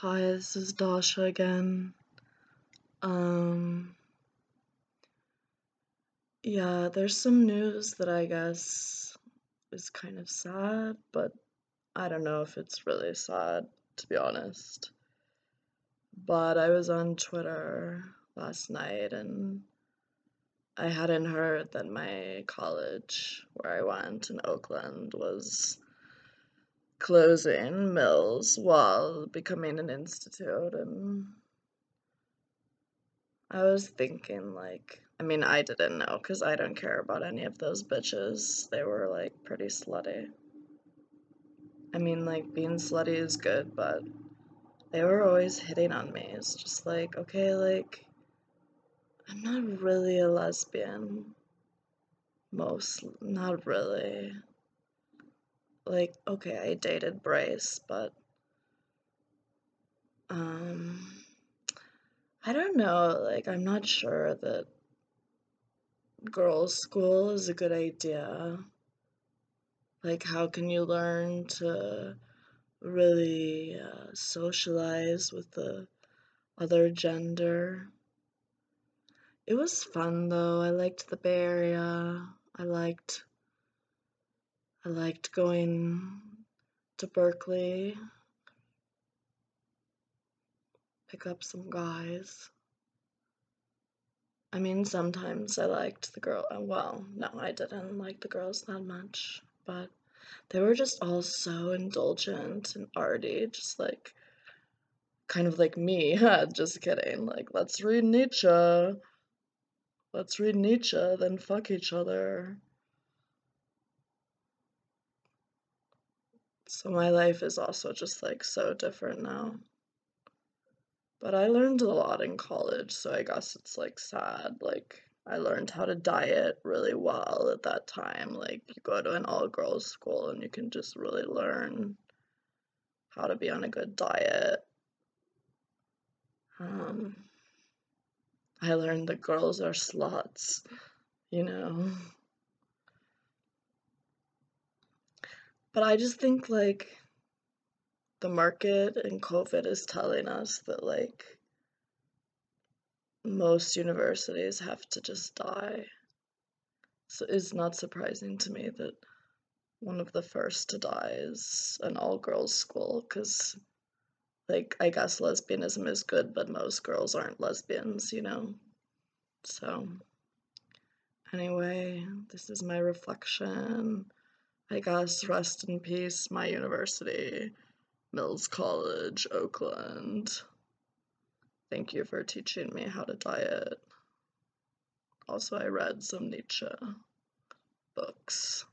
Hi, this is Dasha again. Um, yeah, there's some news that I guess is kind of sad, but I don't know if it's really sad, to be honest. But I was on Twitter last night and I hadn't heard that my college, where I went in Oakland, was closing Mills while becoming an institute and I was thinking like I mean I didn't know because I don't care about any of those bitches. They were like pretty slutty. I mean like being slutty is good, but they were always hitting on me. It's just like, okay, like I'm not really a lesbian. Most not really like okay, I dated Bryce, but um I don't know, like I'm not sure that girls' school is a good idea. Like how can you learn to really uh, socialize with the other gender? It was fun though. I liked the Bay Area. I liked I liked going to Berkeley, pick up some guys. I mean, sometimes I liked the girl. uh, Well, no, I didn't like the girls that much, but they were just all so indulgent and arty, just like kind of like me. just kidding. Like, let's read Nietzsche. Let's read Nietzsche, then fuck each other. So my life is also just like so different now. But I learned a lot in college, so I guess it's like sad. Like, I learned how to diet really well at that time. Like, you go to an all girls school and you can just really learn how to be on a good diet. Um, I learned that girls are sluts, you know. But I just think like the market and COVID is telling us that like most universities have to just die. So it's not surprising to me that one of the first to die is an all girls school because like I guess lesbianism is good, but most girls aren't lesbians, you know. So anyway, this is my reflection. I guess rest in peace, my university, Mills College, Oakland. Thank you for teaching me how to diet. Also, I read some Nietzsche books.